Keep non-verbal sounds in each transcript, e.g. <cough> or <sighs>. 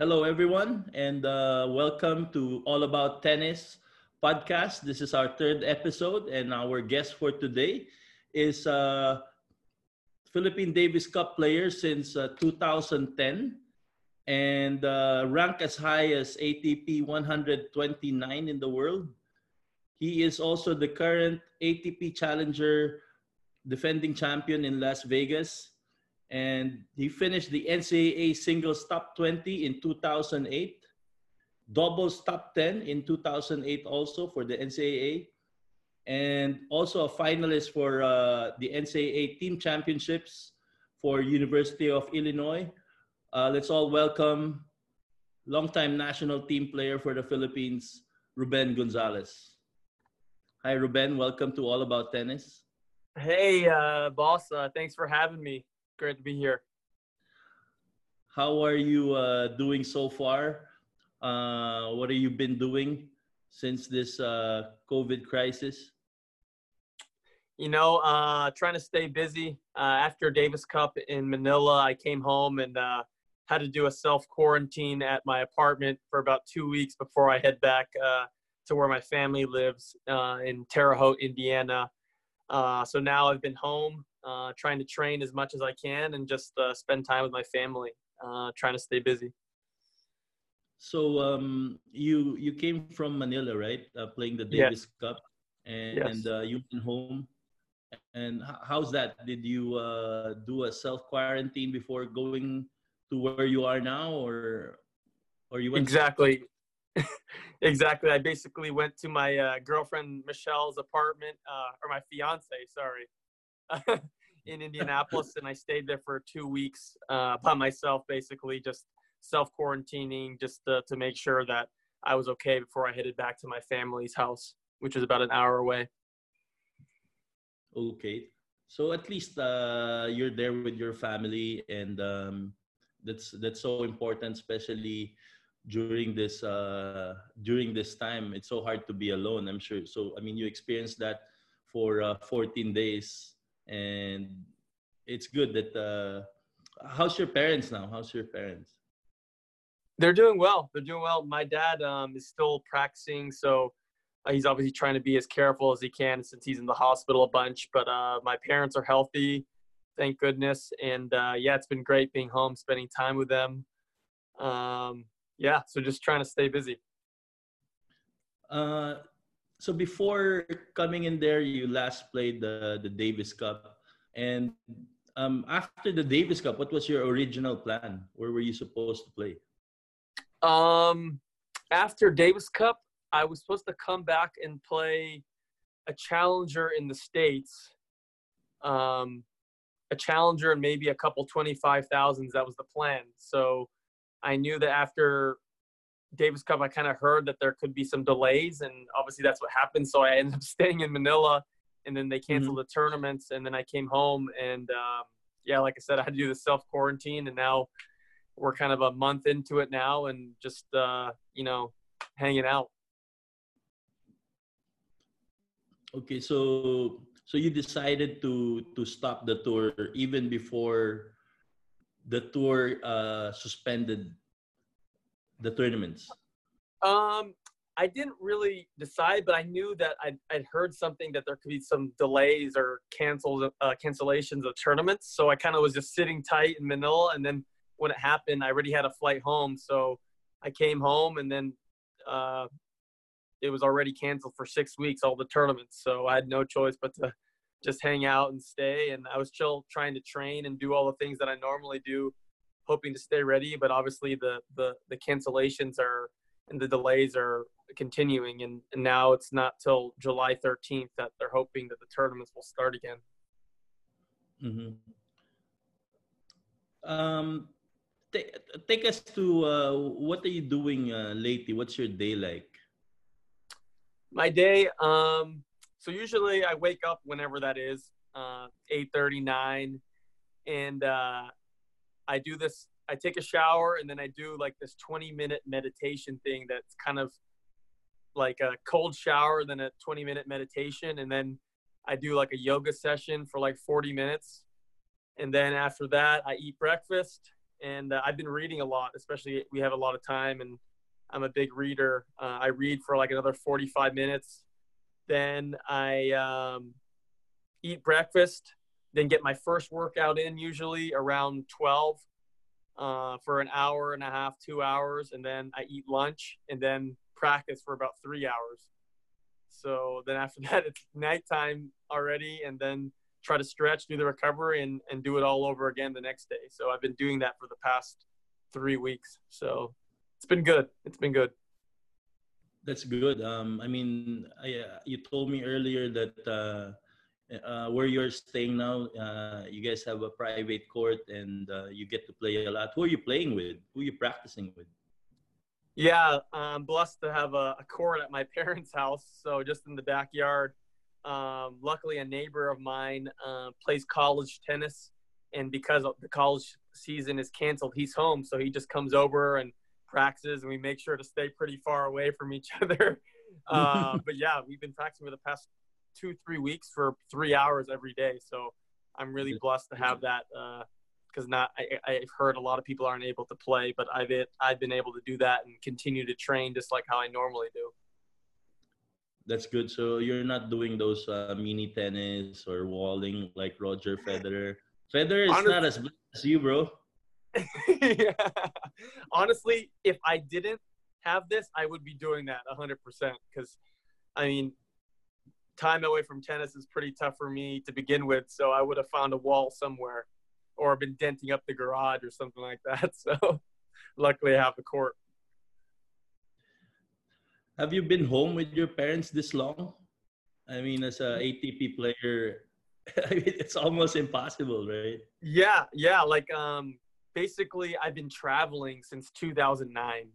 Hello, everyone, and uh, welcome to All About Tennis podcast. This is our third episode, and our guest for today is uh, Philippine Davis Cup player since uh, 2010 and uh, ranked as high as ATP 129 in the world. He is also the current ATP Challenger defending champion in Las Vegas. And he finished the NCAA singles top 20 in 2008, doubles top 10 in 2008 also for the NCAA, and also a finalist for uh, the NCAA team championships for University of Illinois. Uh, let's all welcome longtime national team player for the Philippines, Ruben Gonzalez. Hi, Ruben. Welcome to All About Tennis. Hey, uh, boss. Uh, thanks for having me. Great to be here. How are you uh, doing so far? Uh, what have you been doing since this uh, COVID crisis? You know, uh, trying to stay busy. after Davis Cup in Manila, I came home and had to do a self quarantine at my apartment for about two weeks before I head back to where my family lives uh, in Terre Haute, Indiana. Uh, so now I've been home, uh, trying to train as much as I can and just uh, spend time with my family, uh, trying to stay busy. So um, you you came from Manila, right? Uh, playing the Davis yes. Cup, and, yes. and you've been home. And how's that? Did you do a self quarantine before going to where you are now, or or you went exactly? <laughs> exactly. I basically went to my uh, girlfriend Michelle's apartment, uh, or my fiance, sorry, <laughs> in Indianapolis, and I stayed there for two weeks uh, by myself, basically just self quarantining, just to, to make sure that I was okay before I headed back to my family's house, which is about an hour away. Okay, so at least uh, you're there with your family, and um, that's that's so important, especially during this uh, during this time it's so hard to be alone i'm sure. So i mean you experienced that for uh, 14 days and it's good that uh, how's your parents now? How's your parents? They're doing well. They're doing well. My dad um, is still practicing so uh, he's obviously trying to be as careful as he can since he's in the hospital a bunch but uh, my parents are healthy thank goodness and uh, yeah it's been great being home spending time with them. Um, yeah, so just trying to stay busy. Uh, so before coming in there, you last played the the Davis Cup, and um, after the Davis Cup, what was your original plan? Where were you supposed to play? Um, after Davis Cup, I was supposed to come back and play a challenger in the states. Um, a challenger and maybe a couple twenty five thousands. That was the plan. So I knew that after Davis Cup, I kind of heard that there could be some delays, and obviously that's what happened. So I ended up <laughs> staying in Manila, and then they canceled mm-hmm. the tournaments, and then I came home, and um, yeah, like I said, I had to do the self quarantine, and now we're kind of a month into it now, and just uh, you know, hanging out. Okay, so so you decided to to stop the tour even before the tour uh, suspended the tournaments? Um, I didn't really decide, but I knew that I'd, I'd heard something that there could be some delays or cancels, uh, cancellations of tournaments. So I kind of was just sitting tight in Manila, and then when it happened, I already had a flight home. So I came home, and then uh, it was already canceled for six weeks, all the tournaments. So I had no choice but to just hang out and stay. And I was still trying to train and do all the things that I normally do, hoping to stay ready. But obviously, the the the cancellations are and the delays are continuing, and, and now it's not till July 13th that they're hoping that the tournaments will start again. Mm-hmm. Um, take, take us to uh, what are you doing uh, lately? What's your day like? My day, um, so usually I wake up whenever that is, uh, 8:39, and uh, I do this. I take a shower and then I do like this 20 minute meditation thing. That's kind of like a cold shower, then a 20 minute meditation, and then I do like a yoga session for like 40 minutes, and then after that I eat breakfast, and uh, I've been reading a lot. Especially we have a lot of time, and I'm a big reader. Uh, I read for like another 45 minutes, then I um, eat breakfast, then get my first workout in usually around 12 uh, for an hour and a half, two hours, and then I eat lunch and then practice for about three hours. So then after <laughs> that, it's nighttime already, and then try to stretch, do the recovery, and, and do it all over again the next day. So I've been doing that for the past three weeks. So it's been good. It's been good. That's good. Um, I mean, I, uh, you told me earlier that uh, uh, where you're staying now, uh, you guys have a private court and uh, you get to play a lot. Who are you playing with? Who are you practicing with? Yeah, I'm blessed to have a, a court at my <laughs> parents' house, so just in the backyard. Um, luckily, a neighbor of mine plays college tennis, and because the college season is canceled, he's home, so he just comes over and practices, and we make sure to stay pretty far away from each <laughs> other. Uh, <laughs> but yeah, we've been practicing for the past two, three weeks for three hours every day. So I'm really blessed to have that because uh, not I, I've heard a lot of people aren't able to play, but I've it, I've been able to do that and continue to train just like how I normally do. That's good. So you're not doing those uh, mini tennis or walling like Roger <laughs> Federer. Federer is Honestly, not as blessed as you, bro. <laughs> yeah. Honestly, if I didn't have this, I would be doing that 100% because I mean, time away from tennis is pretty tough for me to begin with. So I would have found a wall somewhere or been denting up the garage or something like that. <laughs> So luckily I have the court. Have you been home with your parents this long? I mean, as a ATP player, <laughs> I mean, it's almost impossible, right? Yeah, yeah. Like, um, basically, I've been traveling since 2009.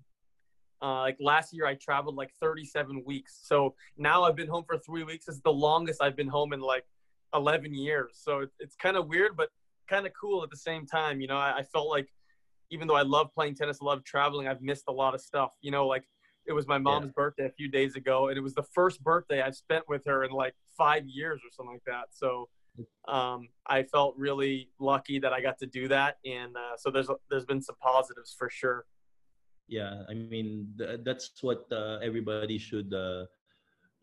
Uh, like last year, I traveled like 37 weeks. So now I've been home for three weeks. It's the longest I've been home in like 11 years. So it, it's kind of weird, but kind of cool at the same time. You know, I, I, felt like even though I love playing tennis, I love traveling, I've missed a lot of stuff. You know, like it was my mom's yeah. birthday a few days ago, and it was the first birthday I've spent with her in like five years or something like that. So um, I felt really lucky that I got to do that, and uh, so there's there's been some positives for sure yeah i mean th- that's what uh, everybody should uh,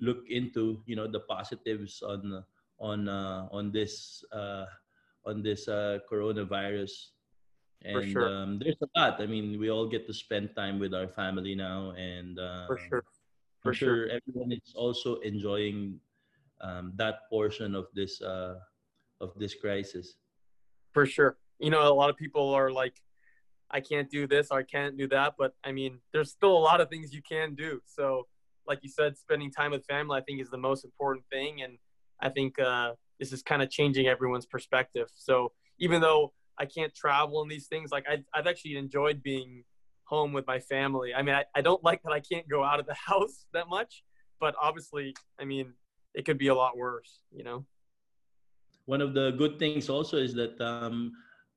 look into you know the positives on on uh, on this uh, on this uh, coronavirus and sure. um, there's a lot i mean we all get to spend time with our family now and uh, for sure for I'm sure. sure everyone is also enjoying um, that portion of this uh, of this crisis for sure you know a lot of people are like I can't do this or I can't do that. But I mean, there's still a lot of things you can do. So, like you said, spending time with family, I think, is the most important thing. And I think uh, this is kind of changing everyone's perspective. So, even though I can't travel and these things, like I, I've actually enjoyed being home with my family. I mean, I, I don't like that I can't go out of the <laughs> house that much, but obviously, I mean, it could be a lot worse, you know? One of the good things also is that um,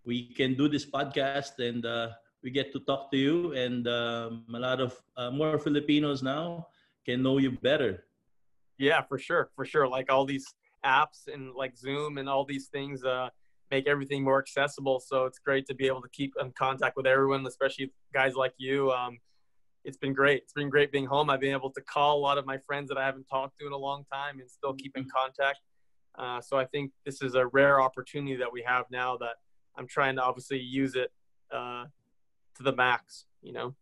we can do this podcast and uh, we get to talk to you and um, a lot of uh, more filipinos now can know you better. Yeah for sure for sure. Like all these apps and like zoom and all these things uh, make everything more accessible. So it's great to be able to keep in contact with everyone especially guys like you. Um, it's been great it's been great being home i've been able to call a lot of my friends that i haven't talked to in a long time and still keep in mm-hmm. contact uh, so i think this is a rare opportunity that we have now that I'm trying to obviously use it uh, to the max, you know.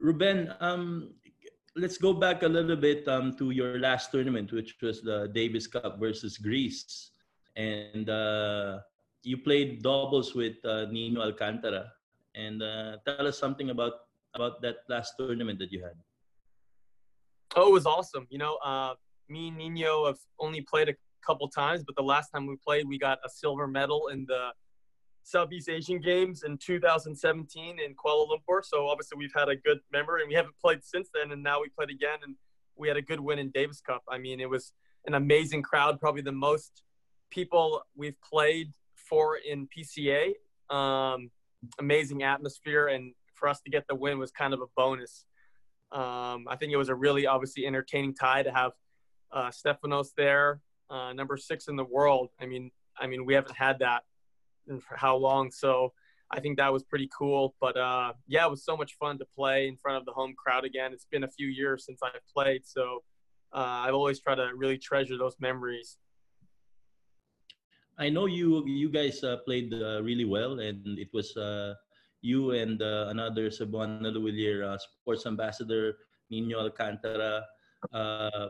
Ruben, um, let's go back a little bit um, to your last tournament, which was the Davis Cup versus Greece, and uh, you played doubles with uh, Nino Alcantara. And uh, tell us something about about that last tournament that you had. Oh, it was awesome. You know, uh, me and Nino have only played a couple times, but the last time we played, we got a silver medal in the Southeast Asian Games in 2017 in Kuala Lumpur. So obviously we've had a good memory, and we haven't played since then. And now we played again, and we had a good win in Davis Cup. I mean, it was an amazing crowd, probably the most people we've played for in PCA. Um, amazing atmosphere, and for us to get the win was kind of a bonus. Um, I think it was a really obviously entertaining tie to have uh, Stefanos there uh, number six in the world. I mean, I mean, we haven't had that and for how long. So I think that was pretty cool. But uh, yeah, it was so much fun to play in front of the home crowd again. It's been a few years since I've played, so uh, I've always tried to really treasure those memories. I know you you guys uh, played uh, really well, and it was uh, you and uh, another Cebuana Lhuillier uh, sports ambassador Nino Alcantara uh,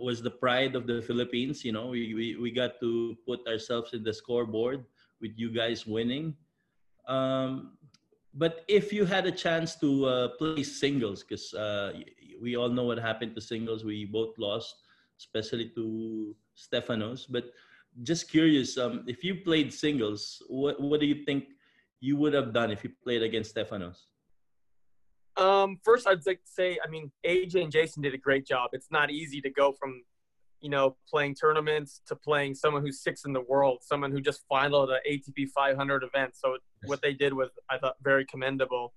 was the pride of the Philippines. You know, we, we we got to put ourselves in the scoreboard with you guys winning. Um, but if you had a chance to play singles, because we all know what happened to singles, we both lost, especially to Stefanos, but just curious, um, if you played singles, what what do you think you would have done if you played against Stefanos? Um, first, I'd like to say, I mean, AJ and Jason did a great job. It's not easy to go from, you know, playing tournaments to playing someone who's sixth in the world, someone who just finaled an ATP 500 event. So what they did was, I thought, very commendable.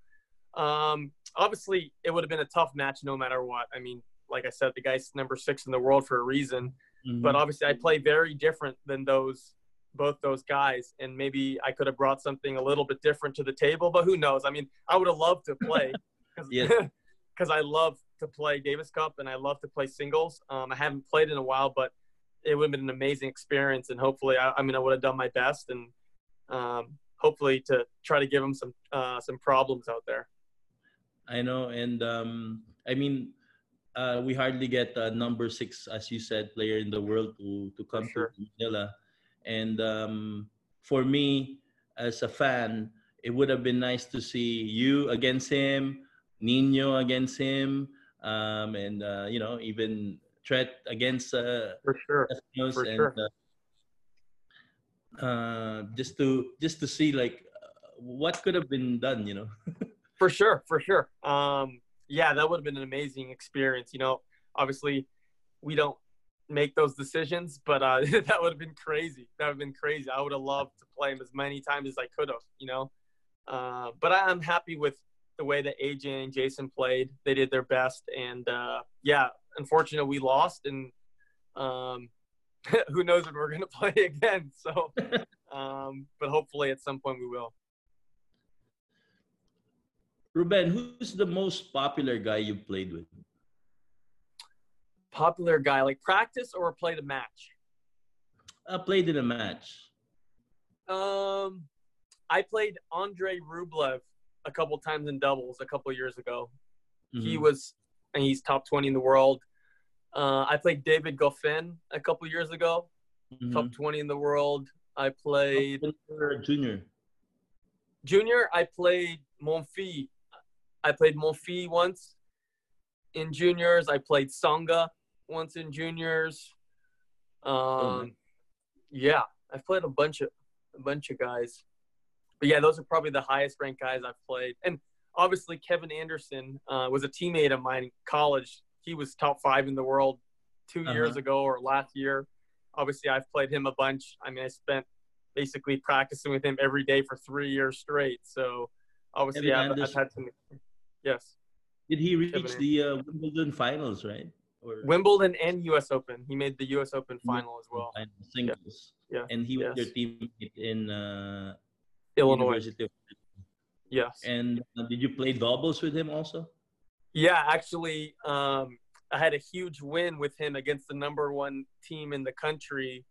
Um, obviously, it would have been a tough match no matter what. I mean, like I said, the guy's number six in the world for a reason. Mm-hmm. But obviously, I play very different than those both those guys, and maybe I could have brought something a little bit different to the table. But who knows? I mean, I would have loved to play <laughs> because because <laughs> I love to play Davis Cup and I love to play singles. Um, I haven't played in a while, but it would have been an amazing experience, and hopefully, I, I mean, I would have done my best, and um, hopefully, to try to give them some uh, some problems out there. I know, and um, I mean, uh, we hardly get a number six, as you said, player in the world to to come sure. to Manila. And um, for me, as a fan, it would have been nice to see you against him, Nino against him, um, and uh, you know even Treat against uh, for sure, for and, sure. Uh, uh, just to just to see like what could have been done, you know. <laughs> for sure, for sure. Um, yeah, that would have been an amazing experience. You know, obviously, we don't make those decisions, but uh, <laughs> that would have been crazy. That would have been crazy. I would have loved to play him as many times as I could have. You know, uh, but I'm happy with the way that AJ and Jason played. They did their best, and uh, yeah, unfortunately, we lost, and um, <laughs> who knows when we're going <laughs> to play again. So, um, but hopefully, at some point, we will. Ruben, who's the most popular guy you played with? Popular guy, like practice or played a match? I played in a match. Um, I played Andre Rublev a couple times in doubles a couple years ago. Mm-hmm. He was, and he's top twenty in the world. Uh, I played David Goffin a couple years ago, mm-hmm. top twenty in the world. I played junior. Junior, I played Monfils I played Monfils once in juniors. I played Tsonga once in juniors. Um, oh, yeah, I've played a bunch of a bunch of guys. But yeah, those are probably the highest ranked guys I've played. And obviously, Kevin Anderson uh, was a teammate of mine in college. He was top five in the world 2 uh-huh. years ago or last year. Obviously, I've played him a bunch. I mean, I spent basically practicing with him every day for three years straight. So obviously, I've, I've, had some. Yes. Did he reach the uh, Wimbledon finals, right? Or... Wimbledon and U.S. Open. He made the U.S. Open final as well. And Singles. Yeah. And he was yes. your teammate in uh, Illinois. Yes. And uh, did you play doubles with him also? Yeah, actually, um, I had a huge win with him against the number one team in the country,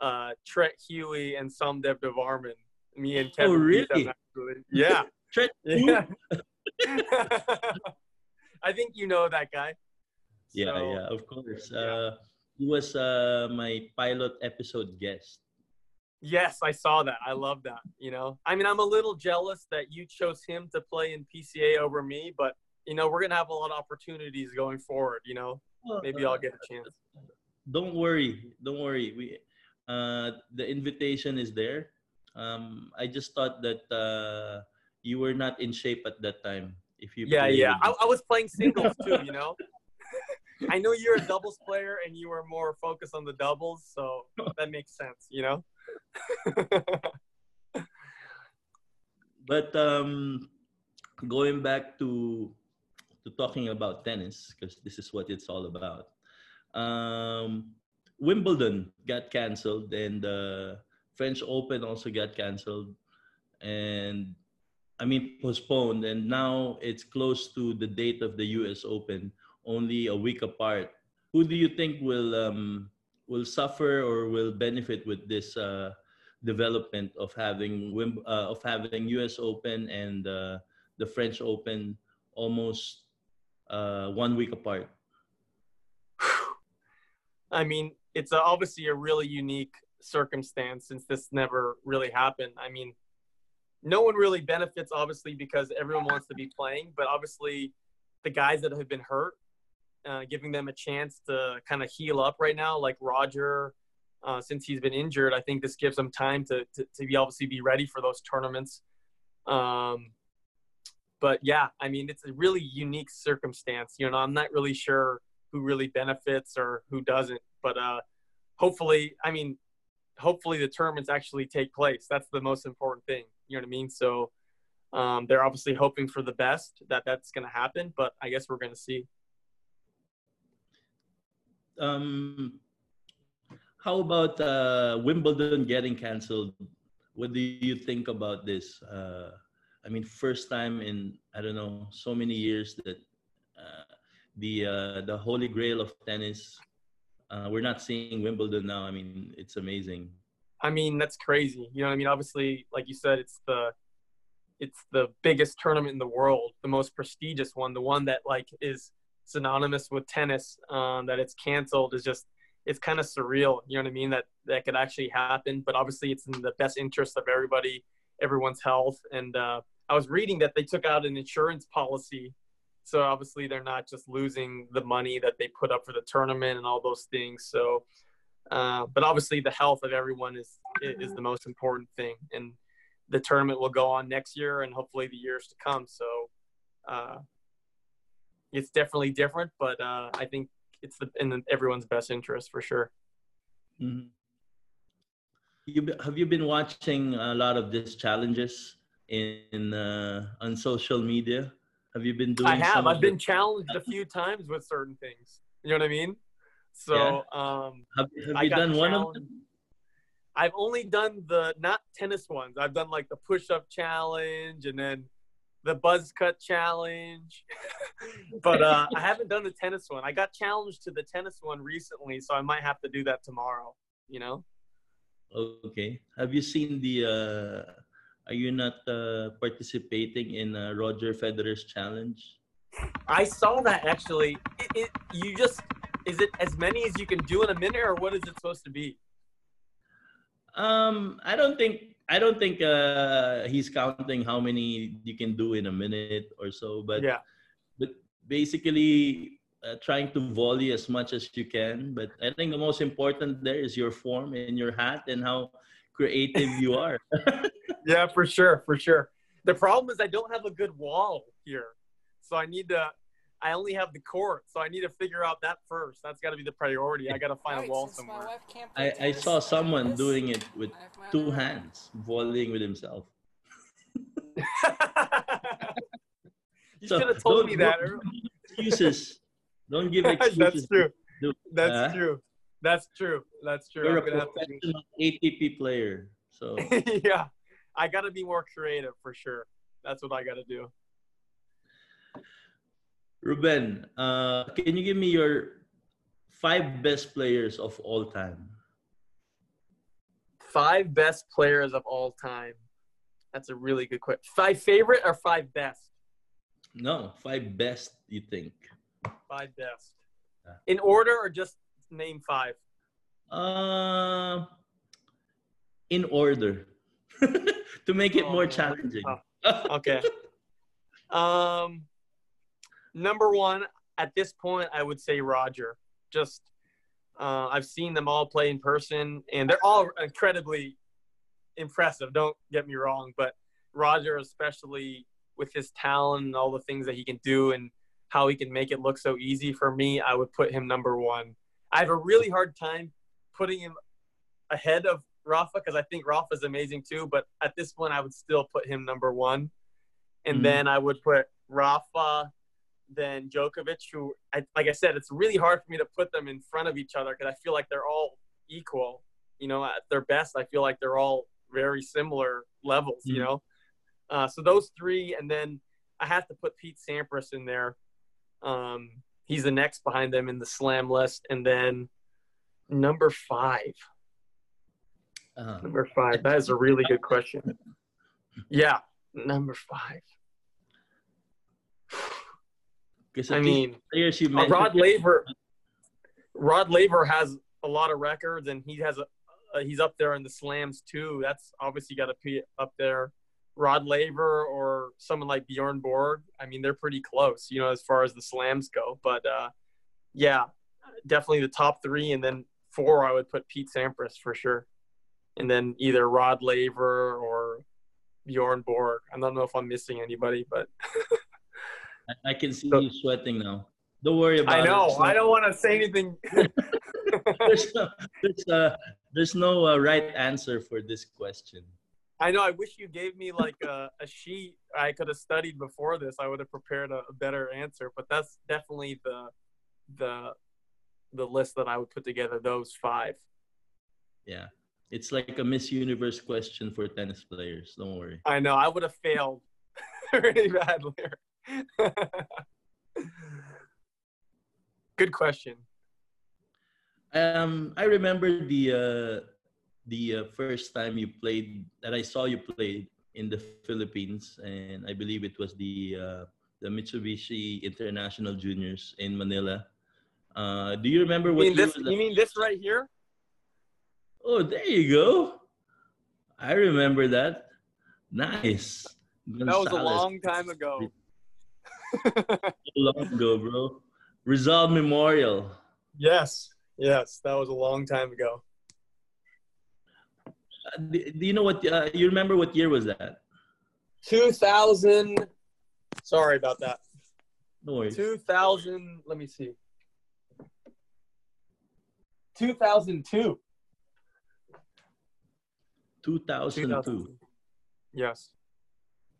uh, Treat Huey and Somdev Devvarman. Me and oh, Kevin. Oh, really? Yeah. <laughs> Treat yeah. <laughs> I think you know that guy. Yeah, so, yeah, of course. Yeah. Uh, he was uh, my pilot episode guest. Yes, I saw that. I love that. You know, I mean, I'm a little jealous that you chose him to play in PCA over me, but you know, we're gonna have a lot of opportunities going forward. You know, maybe I'll get a chance. Don't worry, don't worry. We, uh, the invitation is there. Um, I just thought that uh, you were not in shape at that time. If you yeah yeah, I, I, was playing <laughs> singles too. You know, I know you're a doubles player and you were more focused on the doubles, so that makes sense. You know. <laughs> but um, going back to to talking about tennis because this is what it's all about. Um, Wimbledon got canceled and uh, French Open also got canceled, and I mean postponed, and now it's close to the date of the U.S. Open, only a week apart. Who do you think will um, will suffer or will benefit with this uh, development of having uh, of having U.S. Open and uh, the French Open almost uh, one week apart? <sighs> I mean, it's obviously a really unique circumstance since this never really happened. I mean, no one really benefits obviously because everyone wants to be playing, but obviously the guys that have been hurt, uh, giving them a chance to kind of heal up right now, like Roger, uh, since he's been injured, I think this gives them time to, to, to be obviously be ready for those tournaments. Um, but yeah, I mean, it's a really unique circumstance. You know, I'm not really sure who really benefits or who doesn't, but uh, hopefully, I mean, hopefully the tournaments actually take place. That's the most important thing. You know what I mean? So um, they're obviously hoping for the best that that's going to happen, but I guess we're going to see. Um, how about uh, Wimbledon getting canceled? What do you think about this? Uh, I mean, first time in I don't know so many years that uh, the uh, the holy grail of tennis. Uh, we're not seeing Wimbledon now. I mean, it's amazing. I mean, that's crazy. You know, I mean, obviously, like you said, it's the it's the biggest tournament in the world, the most prestigious one, the one that like is synonymous with tennis. Um, that it's canceled is just it's kind of surreal. You know what I mean? That that could actually happen, but obviously, it's in the best interest of everybody, everyone's health. And uh, I was reading that they took out an insurance policy, so obviously they're not just losing the money that they put up for the tournament and all those things. So, uh, but obviously, the health of everyone is is the most important thing, and the tournament will go on next year and hopefully the years to come. So. Uh, it's definitely different, but uh, I think it's the, in everyone's best interest for sure. Mm-hmm. You, have you been watching a lot of these challenges in uh, on social media? Have you been doing? I have. I've been challenged a few times with certain things. You know what I mean? So, yeah. um, have, have you done one of them? I've only done the not tennis ones. I've done like the push-up challenge and then the buzz cut challenge. <laughs> but uh, I haven't done the tennis one. I got challenged to the tennis one recently, so I might have to do that tomorrow. You know. Okay. Have you seen the? Uh, are you not uh, participating in uh, Roger Federer's challenge? I saw that actually. It, it, you just is it as many as you can do in a minute, or what is it supposed to be? Um, I don't think I don't think uh, he's counting how many you can do in a minute or so, but yeah, but basically uh, trying to volley as much as you can. But I think the most important there is your form and your hat and how creative you are. <laughs> yeah, for sure, for sure. The problem is I don't have a good wall here, so I need to I only have the court, so I need to figure out that first. That's got to be the priority. I got to find right, a wall somewhere. I, I saw someone doing it with two hands, volleying with himself. <laughs> you so should have told me that. <laughs> Excuses. Don't give <laughs> excuses. That's true. That's uh, true. That's true. That's true. You're I'm a professional ATP player, so yeah, I got to be more creative for sure. That's what I got to do. Ruben, uh, can you give me your five best players of all time? Five best players of all time. That's a really good question. Five favorite or five best? No, five best. You think? Five best. In order or just name five? Uh, in order <laughs> to make it oh, more challenging. Oh. Okay. <laughs> um, number one at this point, I would say Roger. Just uh, I've seen them all play in person, and they're all incredibly impressive. Don't get me wrong, but Roger, especially with his talent and all the things that he can do, and how he can make it look so easy for me, I would put him number one. I have a really hard time putting him ahead of Rafa because I think Rafa is amazing too. But at this point, I would still put him number one, and mm-hmm. then I would put Rafa, than Djokovic, who, I, like I said, it's really hard for me to put them in front of each other because I feel like they're all equal. you know, at their best, I feel like they're all very similar levels. You Mhm. know, uh, so those three, and then I have to put Pete Sampras in there. Um, he's the next behind them in the slam list, and then number five. Uh, Number five. That is a really good question. Yeah, number five. I mean, players you uh, Rod Laver. Rod Laver has a lot of records, and he has a. Uh, he's up there in the slams too. That's obviously got to be up there. Rod Laver or someone like Bjorn Borg. I mean, they're pretty close, you know, as far as the slams go. But uh, yeah, definitely the top three, and then four I would put Pete Sampras for sure, and then either Rod Laver or Bjorn Borg. I don't know if I'm missing anybody, but <laughs> I, I can see So- you sweating now. Don't worry about it. I know it. Not- I don't want to say anything. <laughs> there's no, there's, uh, there's no uh, right answer for this question. I know. I wish you gave me like a, a sheet I could have studied before this. I would have prepared a, a better answer. But that's definitely the the the list that I would put together. Those five. Yeah. It's like a Miss Universe question for tennis players. Don't worry. I know. I would have failed <laughs> really badly. <laughs> Good question. Um, I remember the uh, the uh, first time you played that I saw you play in the Philippines, and I believe it was the uh, the Mitsubishi International Juniors in Manila. Uh, do you remember what You mean this? You mean this right here? Oh, there you go. I remember that. Nice. That was a long time ago. <laughs> So long ago, bro. Resolve Memorial. yes. Yes, that was a long time ago. Uh, do, do you know what? Uh, you remember what year was that? 2000. Sorry about that. No worries. 2000. Let me see. 2002. 2002. Yes.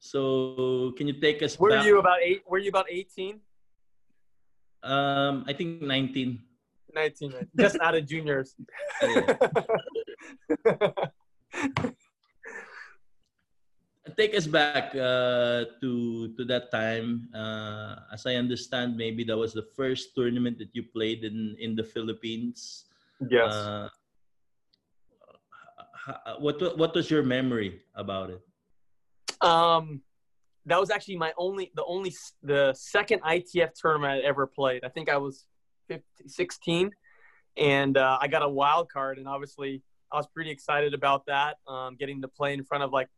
So can you take us Were back? you about eight? Were you about 18? Um, I think 19. 19. Just out of juniors. <laughs> Take us back uh, to to that time. Uh, as I understand, maybe that was the first tournament that you played in in the Philippines. yes. Uh, what what was your memory about it? Um, that was actually my only, the only, the second ITF tournament I ever played. I think I was 15, 16, and uh, I got a wild card, and obviously I was pretty excited about that. Um, getting to play in front of like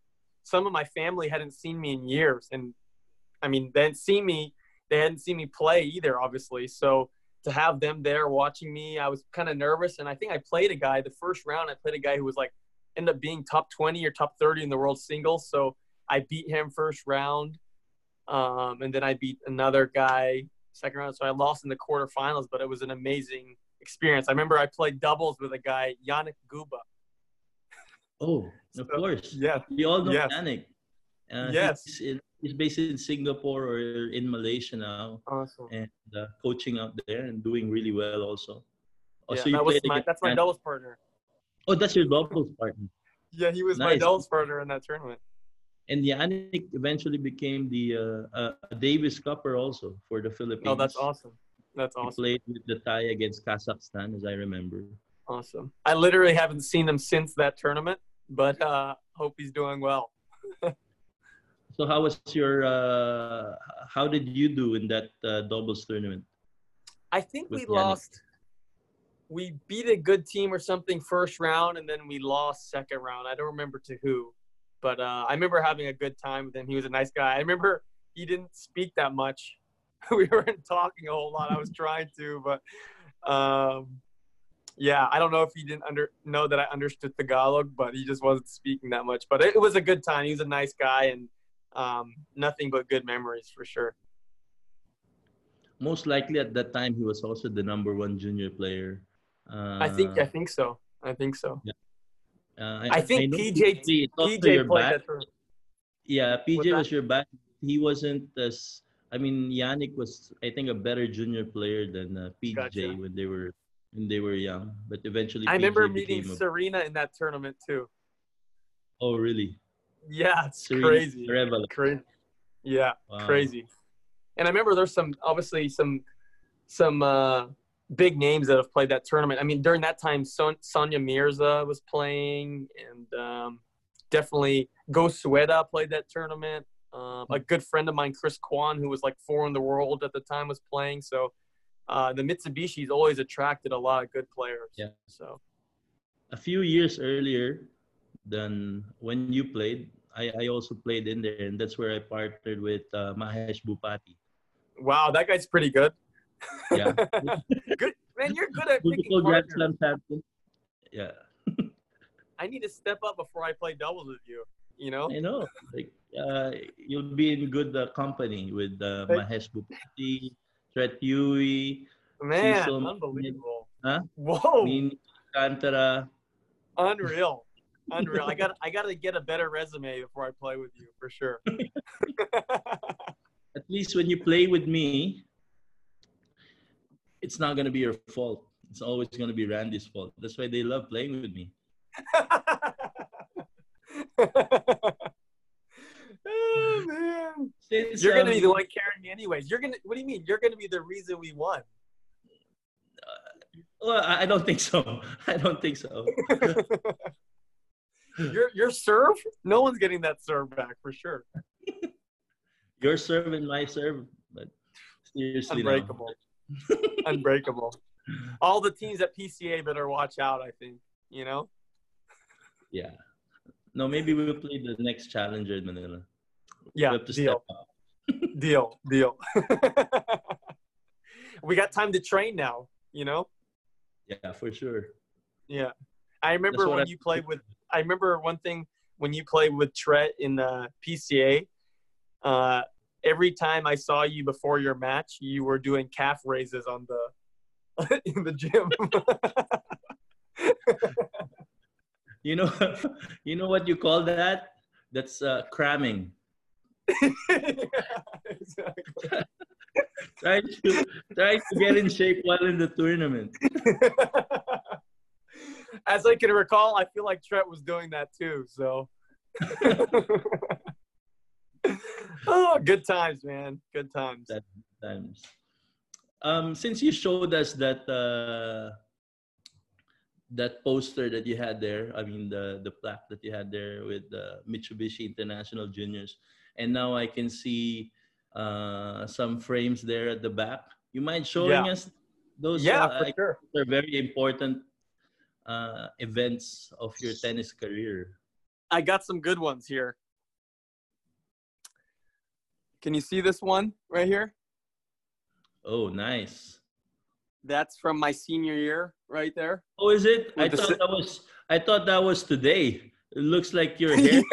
some of my family hadn't seen me in years, and I mean they hadn't seen me, they hadn't seen me play either, obviously. So to have them there watching me, I was kind of nervous, and I think I played a guy the first round. I played a guy who was like ended up being top 20 or top 30 in the world singles. So I beat him first round. Um, and then I beat another guy second round. So I lost in the quarterfinals, but it was an amazing experience. I remember I played doubles with a guy, Yannick Guba. Oh, <laughs> of course. Yeah. We all know Yes. Yannick. Uh, Yes. He's, in, he's based in Singapore or in Malaysia now, Awesome. and uh, coaching out there and doing really well also. Oh, yeah, so that was my, that's my doubles partner. Oh, that's your doubles partner. Yeah, he was my doubles partner in that tournament. And Yannick eventually became the uh, uh, Davis Cupper also for the Philippines. Oh, that's awesome. That's He awesome. played with the tie against Kazakhstan, as I remember. Awesome. I literally haven't seen him since that tournament, but uh, hope he's doing well. <laughs> So how was your? Uh, how did you do in that uh, doubles tournament? I think we Yannick. lost. We beat a good team or something first round, and then we lost second round. I don't remember to who, but uh, I remember having a good time with him. He was a nice guy. I remember he didn't speak that much. <laughs> we weren't talking a whole lot. I was trying to, but um, yeah, I don't know if he didn't under know that I understood Tagalog, but he just wasn't speaking that much. But it, it was a good time. He was a nice guy, and um, nothing but good memories for sure. Most likely at that time he was also the number one junior player. Uh, I think I think so. I think so. Uh, I think know PJ PJ your played back. that. Yeah, PJ was your back. He wasn't as. I mean, Yannick was, I think, a better junior player than uh, PJ Gotcha. when they were when they were young, but eventually. I remember meeting a- Serena in that tournament too. oh, really? Yeah, it's Serena crazy. Crazy. Yeah, Wow. crazy. And I remember there's some obviously some some uh, big names that have played that tournament. I mean, during that time, Son- Sania Mirza was playing, and um, definitely Go Soeda played that tournament. Um, a good friend of mine, Chris Kwan, who was like four in the world at the time, was playing. So uh, the Mitsubishi's always attracted a lot of good players. Yeah. So A few years earlier than when you played, I, I also played in there, and that's where I partnered with uh, Mahesh Bhupathi. wow, that guy's pretty good. Yeah. <laughs> good man, you're good at picking partners. Yeah. <laughs> I need to step up before I play doubles with you. You know? I know. Like uh, you'll be in good uh, company with uh. Mahesh Bhupathi, Treat Huey, Man, Cecil- unbelievable. Huh? Whoa, Nini Alcantara. unreal. Unreal. I <laughs> got I got to get a better resume before I play with you for sure. At least when you play with me, it's not gonna be your fault. It's always gonna be Randy's fault. That's why they love playing with me. <laughs> oh man. Since, You're gonna be um, the one carrying me anyways. You're gonna what do you mean? You're gonna be the reason we won. Well, I don't think so. <laughs> I don't think so. <laughs> your your serve? No one's getting that serve back for sure. Your serve and my serve, but seriously, no. Unbreakable. <laughs> Unbreakable. All the teams at PCA better watch out, I think. You know? Yeah. No, maybe we'll play the next challenger in Manila. Yeah, we have to deal. <laughs> <laughs> Deal. Deal. we got time to train now, you know? Yeah, for sure. Yeah. I remember when I- you played with I remember one thing when you played with Treat in the PCA, uh, every time I saw you before your match, you were doing calf raises on the <laughs> in the gym. <laughs> You know, <laughs> you know what you call that? That's uh, cramming. exactly. Try to try to get in shape while in the tournament. As I can recall, I feel like Treat was doing that too. So, <laughs> oh, good times, man. Good times. That- Times. Um, since you showed us that uh, that poster that you had there, I mean the the plaque that you had there with the Mitsubishi International Juniors, and now I can see uh, some frames there at the back. You mind showing Yeah. us those? yeah, uh, for sure. they're very important uh, events of your tennis career. I got some good ones here. Can you see this one right here? Oh, nice. That's from my senior year, right there. Oh, is it? I With thought si- that was. I thought that was today. It looks like your hair. <laughs> <laughs>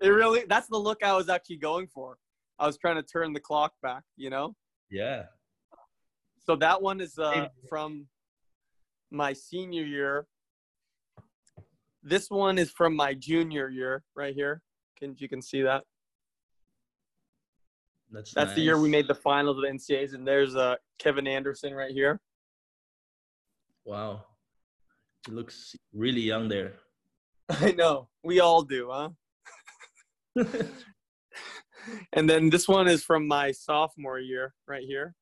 it really, that's the look I was actually going for. I was trying to turn the clock back, you know? yeah. So that one is uh, from my senior year. This one is from my junior year, right here. Can you can see that? That's That's the year we made the finals of the NCAAs, and there's uh, Kevin Anderson right here. Wow. he looks really young there. <laughs> I know. We all do, huh? <laughs> And then this one is from my sophomore year, right here.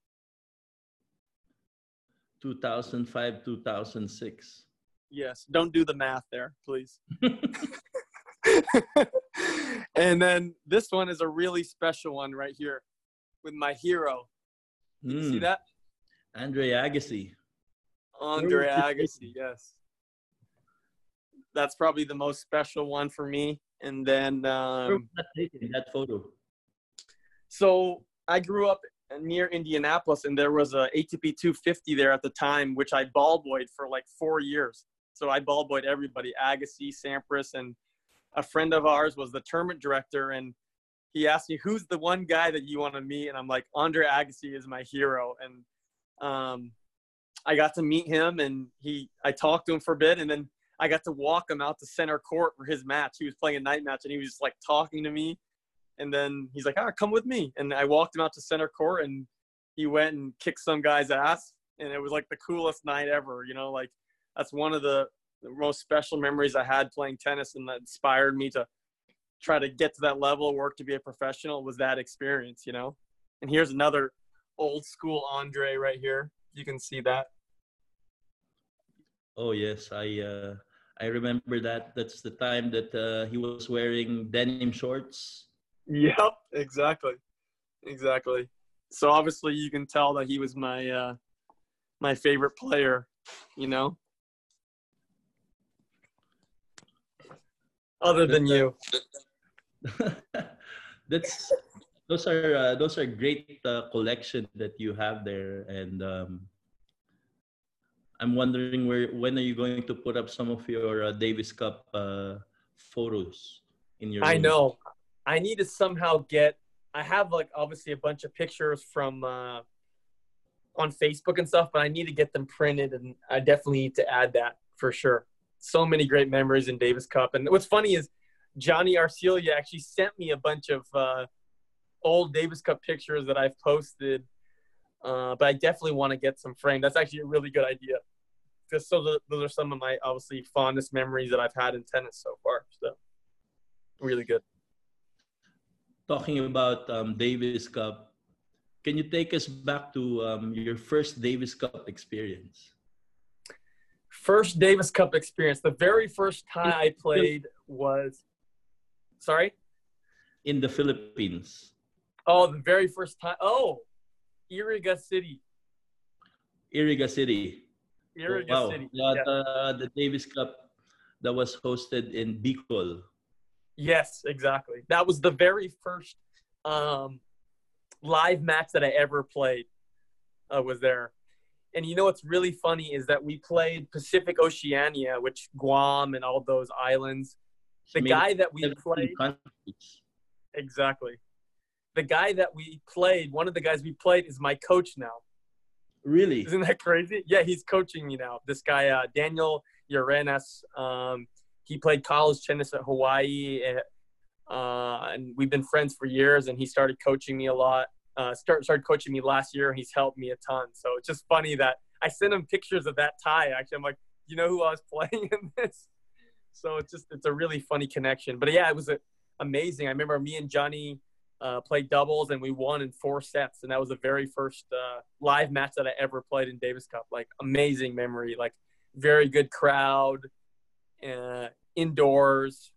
2005, 2006. Yes. Don't do the math there, please. <laughs> <laughs> and then this one is a really special one right here with my hero. You see Hmm. that? Andre Agassi. Andre Agassi, yes. That's probably the most special one for me. And then, um, that photo? so I grew up near Indianapolis, and there was a ATP 250 there at the time, which I ball boyed for like four years. So I ball boyed everybody, Agassi, Sampras, and a friend of ours was the tournament director, and he asked me, "Who's the one guy that you want to meet?" And I'm like, "Andre Agassi is my hero." And um, I got to meet him, and he, I talked to him for a bit, and then I got to walk him out to center court for his match. He was playing a night match, and he was like talking to me. And then he's like, "Ah, come with me." And I walked him out to center court, and he went and kicked some guy's ass. and it was like the coolest night ever. You know, like that's one of the, the most special memories I had playing tennis, and that inspired me to try to get to that level, of work to be a professional. Was that experience, you know? And here's another old school Andre right here. You can see that. Oh yes, I uh, I remember that. That's the time that uh, he was wearing denim shorts. Yep, exactly, exactly. So obviously, you can tell that he was my uh, my favorite player. You know, other than you. <laughs> That's those are uh, those are great uh, collection that you have there, and um, I'm wondering where when are you going to put up some of your uh, Davis Cup uh, photos in your? I room? know. I need to somehow get. I have like obviously a bunch of pictures from uh, on Facebook and stuff, but I need to get them printed, and I definitely need to add that for sure. So many great memories in Davis Cup, and what's funny is Johnny Arcilla actually sent me a bunch of uh, old Davis Cup pictures that I've posted uh, but I definitely want to get some framed. That's actually a really good idea. Because so the, those are some of my obviously fondest memories that I've had in tennis so far. So really good. Talking about um, Davis Cup, can you take us back to um, your first Davis Cup experience? First Davis Cup experience. The very first time I played was, sorry, in the Philippines. Oh, the very first time. Oh, Iriga City. Iriga City. Iriga wow. City. Yeah, yeah. The, the Davis Cup that was hosted in Bicol. Yes, exactly. That was the very first um, live match that I ever played. Uh, was there, and you know what's really funny is that we played Pacific Oceania, which Guam and all those islands. The guy that we played. Countries. Exactly the guy that we played, one of the guys we played, is my coach now. Really? Isn't that crazy? Yeah, he's coaching me now. This guy, uh, Daniel Urenas, um, he played college tennis at Hawaii, and, uh, and we've been friends for years. And he started coaching me a lot. Uh, start, started coaching me last year, and he's helped me a ton. So it's just funny that I sent him pictures of that tie. Actually, I'm like, you know who I was <laughs> playing in this? So it's just it's a really funny connection. But yeah, it was a, amazing. I remember me and Johnny uh, played doubles and we won in four sets and that was the very first uh, live match that i ever played in davis cup like amazing memory like very good crowd uh, indoors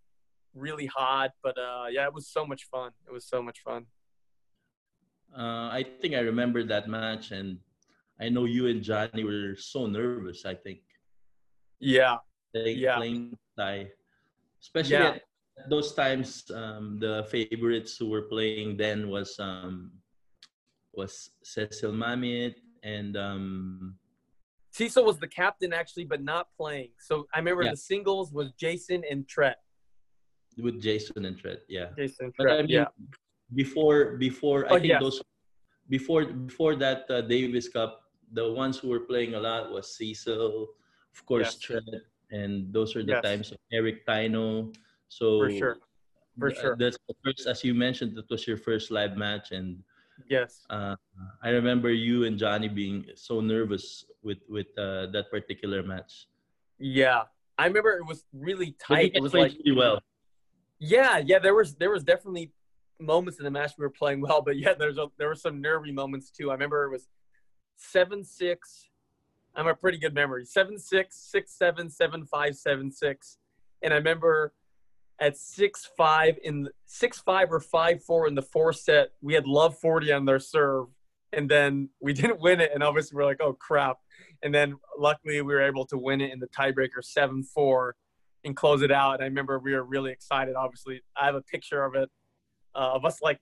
really hot but uh, yeah it was so much fun it was so much fun uh, i think i remember that match and i know you and johnny were so nervous i think yeah they yeah. playing tie especially yeah. at those times um, the favorites who were playing then was um, was Cecil Mamit and um, Cecil was the captain actually, but not playing. So I remember yeah. the singles was Jason and Treat. With Jason and Treat, yeah. Jason and Treat, I mean, yeah. Before before oh, I think yeah. those before before that uh, Davis Cup, the ones who were playing a lot was Cecil, of course, yes. Treat, and those are the yes. times of Eric Taino. So for sure, for sure. That's the first, as you mentioned, that was your first live match, and yes, uh, I remember you and Johnny being so nervous with with uh, that particular match. Yeah, I remember it was really tight. It was like really well. Yeah, yeah. There was there was definitely moments in the match we were playing well, but yeah, there's a, there were some nervy moments too. I remember it was seven six. I'm a pretty good memory. Seven six six seven seven five seven six, and I remember at six five in six five or five four in the four set. We had love forty on their serve, and then we <laughs> didn't win it. And obviously we're like, oh crap! And then luckily we were able to win it in the tiebreaker seven four, and close it out. And I remember we were really excited. Obviously, I have a picture of it uh, of us like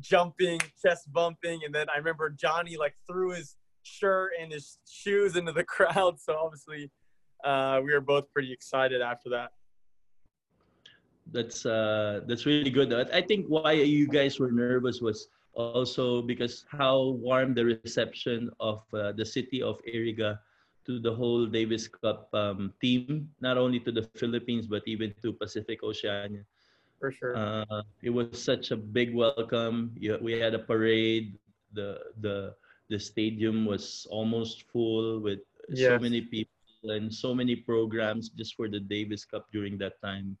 jumping, chest bumping, and then I remember Johnny like threw his shirt and his shoes into the <laughs> crowd. So obviously, uh, we were both pretty excited after that that's uh that's really good. I think why you guys were nervous was also because how warm the reception of uh, the city of Iriga to the whole Davis Cup um, team, not only to the Philippines but even to Pacific Oceania. For sure. Uh, it was such a big welcome. We had a parade. The the the stadium was almost full with Yes. so many people and so many programs just for the Davis Cup during that time.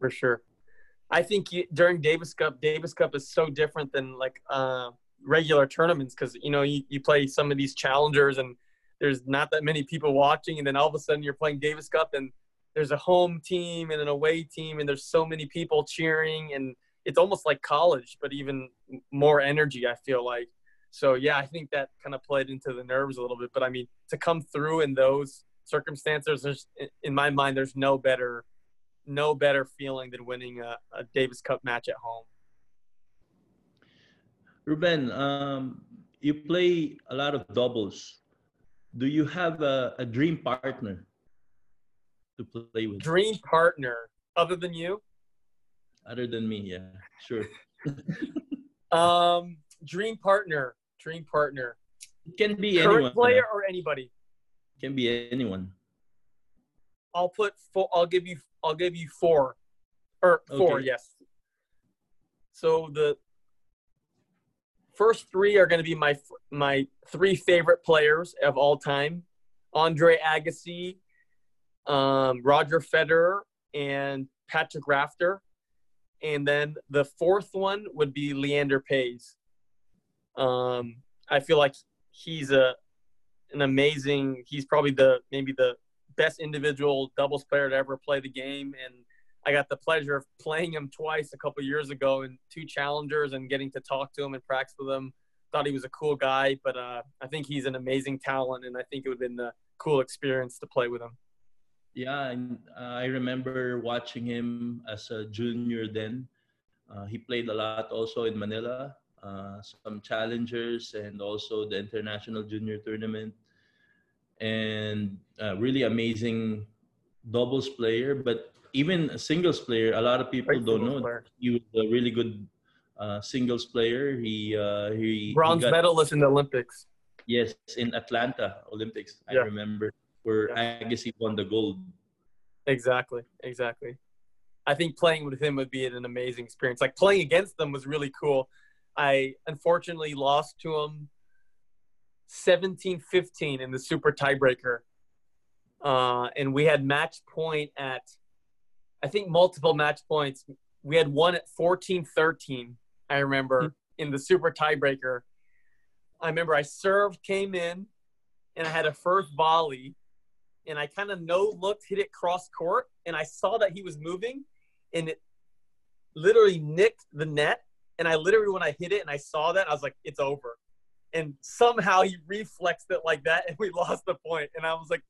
for sure. I think you, during Davis Cup, Davis Cup is so different than like uh, regular tournaments because you know you, you play some of these challengers and there's not that many people watching, and then all of a sudden you're playing Davis Cup and there's a home team and an away team, and there's so many people cheering, and it's almost like college, but even more energy. I feel like. So yeah, I think that kind of played into the nerves a little bit. But I mean, to come through in those circumstances, there's, in my mind, there's no better no better feeling than winning a, a Davis Cup match at home. Ruben, um, you play a lot of doubles. Do you have a, a dream partner to play with? Dream partner, other than you? Other than me, yeah, sure. <laughs> Um, dream partner, dream partner. It can be Current anyone. player or anybody? It can be anyone. I'll put four. I'll give you. I'll give you four, or four. Okay. Yes. So the first three are going to be my my three favorite players of all time: Andre Agassi, um, Roger Federer, and Patrick Rafter. And then the fourth one would be Leander Paes. Um, I feel like he's a an amazing. He's probably the maybe the best individual doubles player to ever play the game, and I got the pleasure of playing him twice a couple years ago in two challengers and getting to talk to him and practice with him. Thought he was a cool guy, but uh, I think he's an amazing talent, and I think it would have been a cool experience to play with him. Yeah, uh, I remember watching him as a junior then. Uh, he played a lot also in Manila, uh, some challengers and also the international junior tournament. And uh, really amazing doubles player, but even a singles player, a lot of people Great don't know player. he was a really good uh, singles player. He uh, he Bronze he got, medalist in the Olympics. Yes, in Atlanta Olympics, I remember where Agassi won the gold. Exactly, exactly. I think playing with him would be an amazing experience. Like playing against them was really cool. I unfortunately lost to him 17-15 in the super tiebreaker. Uh, and we had match point at I think multiple match points. We had one at 14-13, I remember, in the super tiebreaker. I remember I served, came in, and I had a first volley and I kind of no looked, hit it cross court, and I saw that he was moving, and it literally nicked the net. And I literally, when I hit it and I saw that, I was like, it's over. And somehow he reflexed it like that, and we <laughs> lost the point. And I was like,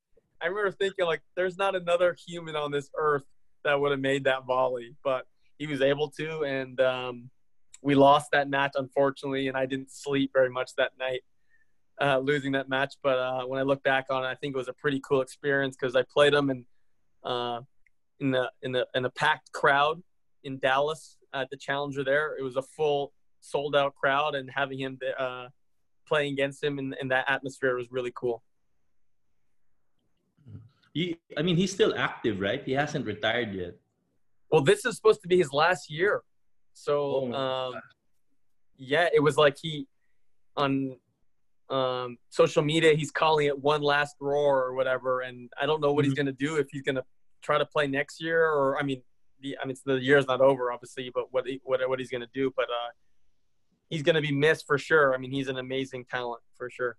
I remember thinking, like, there's not another human on this earth that would have made that volley, but he was able to. And um, we lost that match, unfortunately, and I didn't sleep very much that night uh, losing that match. But uh, when I look back on it, I think it was a pretty cool experience because I played him in uh, in the in the in a packed crowd in Dallas at the Challenger. There, it was a full sold out crowd, and having him uh, playing against him in, in that atmosphere was really cool. He, I mean, he's still active, right? He hasn't retired yet. Well, this is supposed to be his last year, so Oh um, yeah, it was like he on um, social media he's calling it one last roar or whatever, and I don't know what he's Mhm. gonna do if he's gonna try to play next year or I mean, the I mean the year's not over obviously, but what he, what what he's gonna do, but uh, he's gonna be missed for sure. I mean, he's an amazing talent for sure.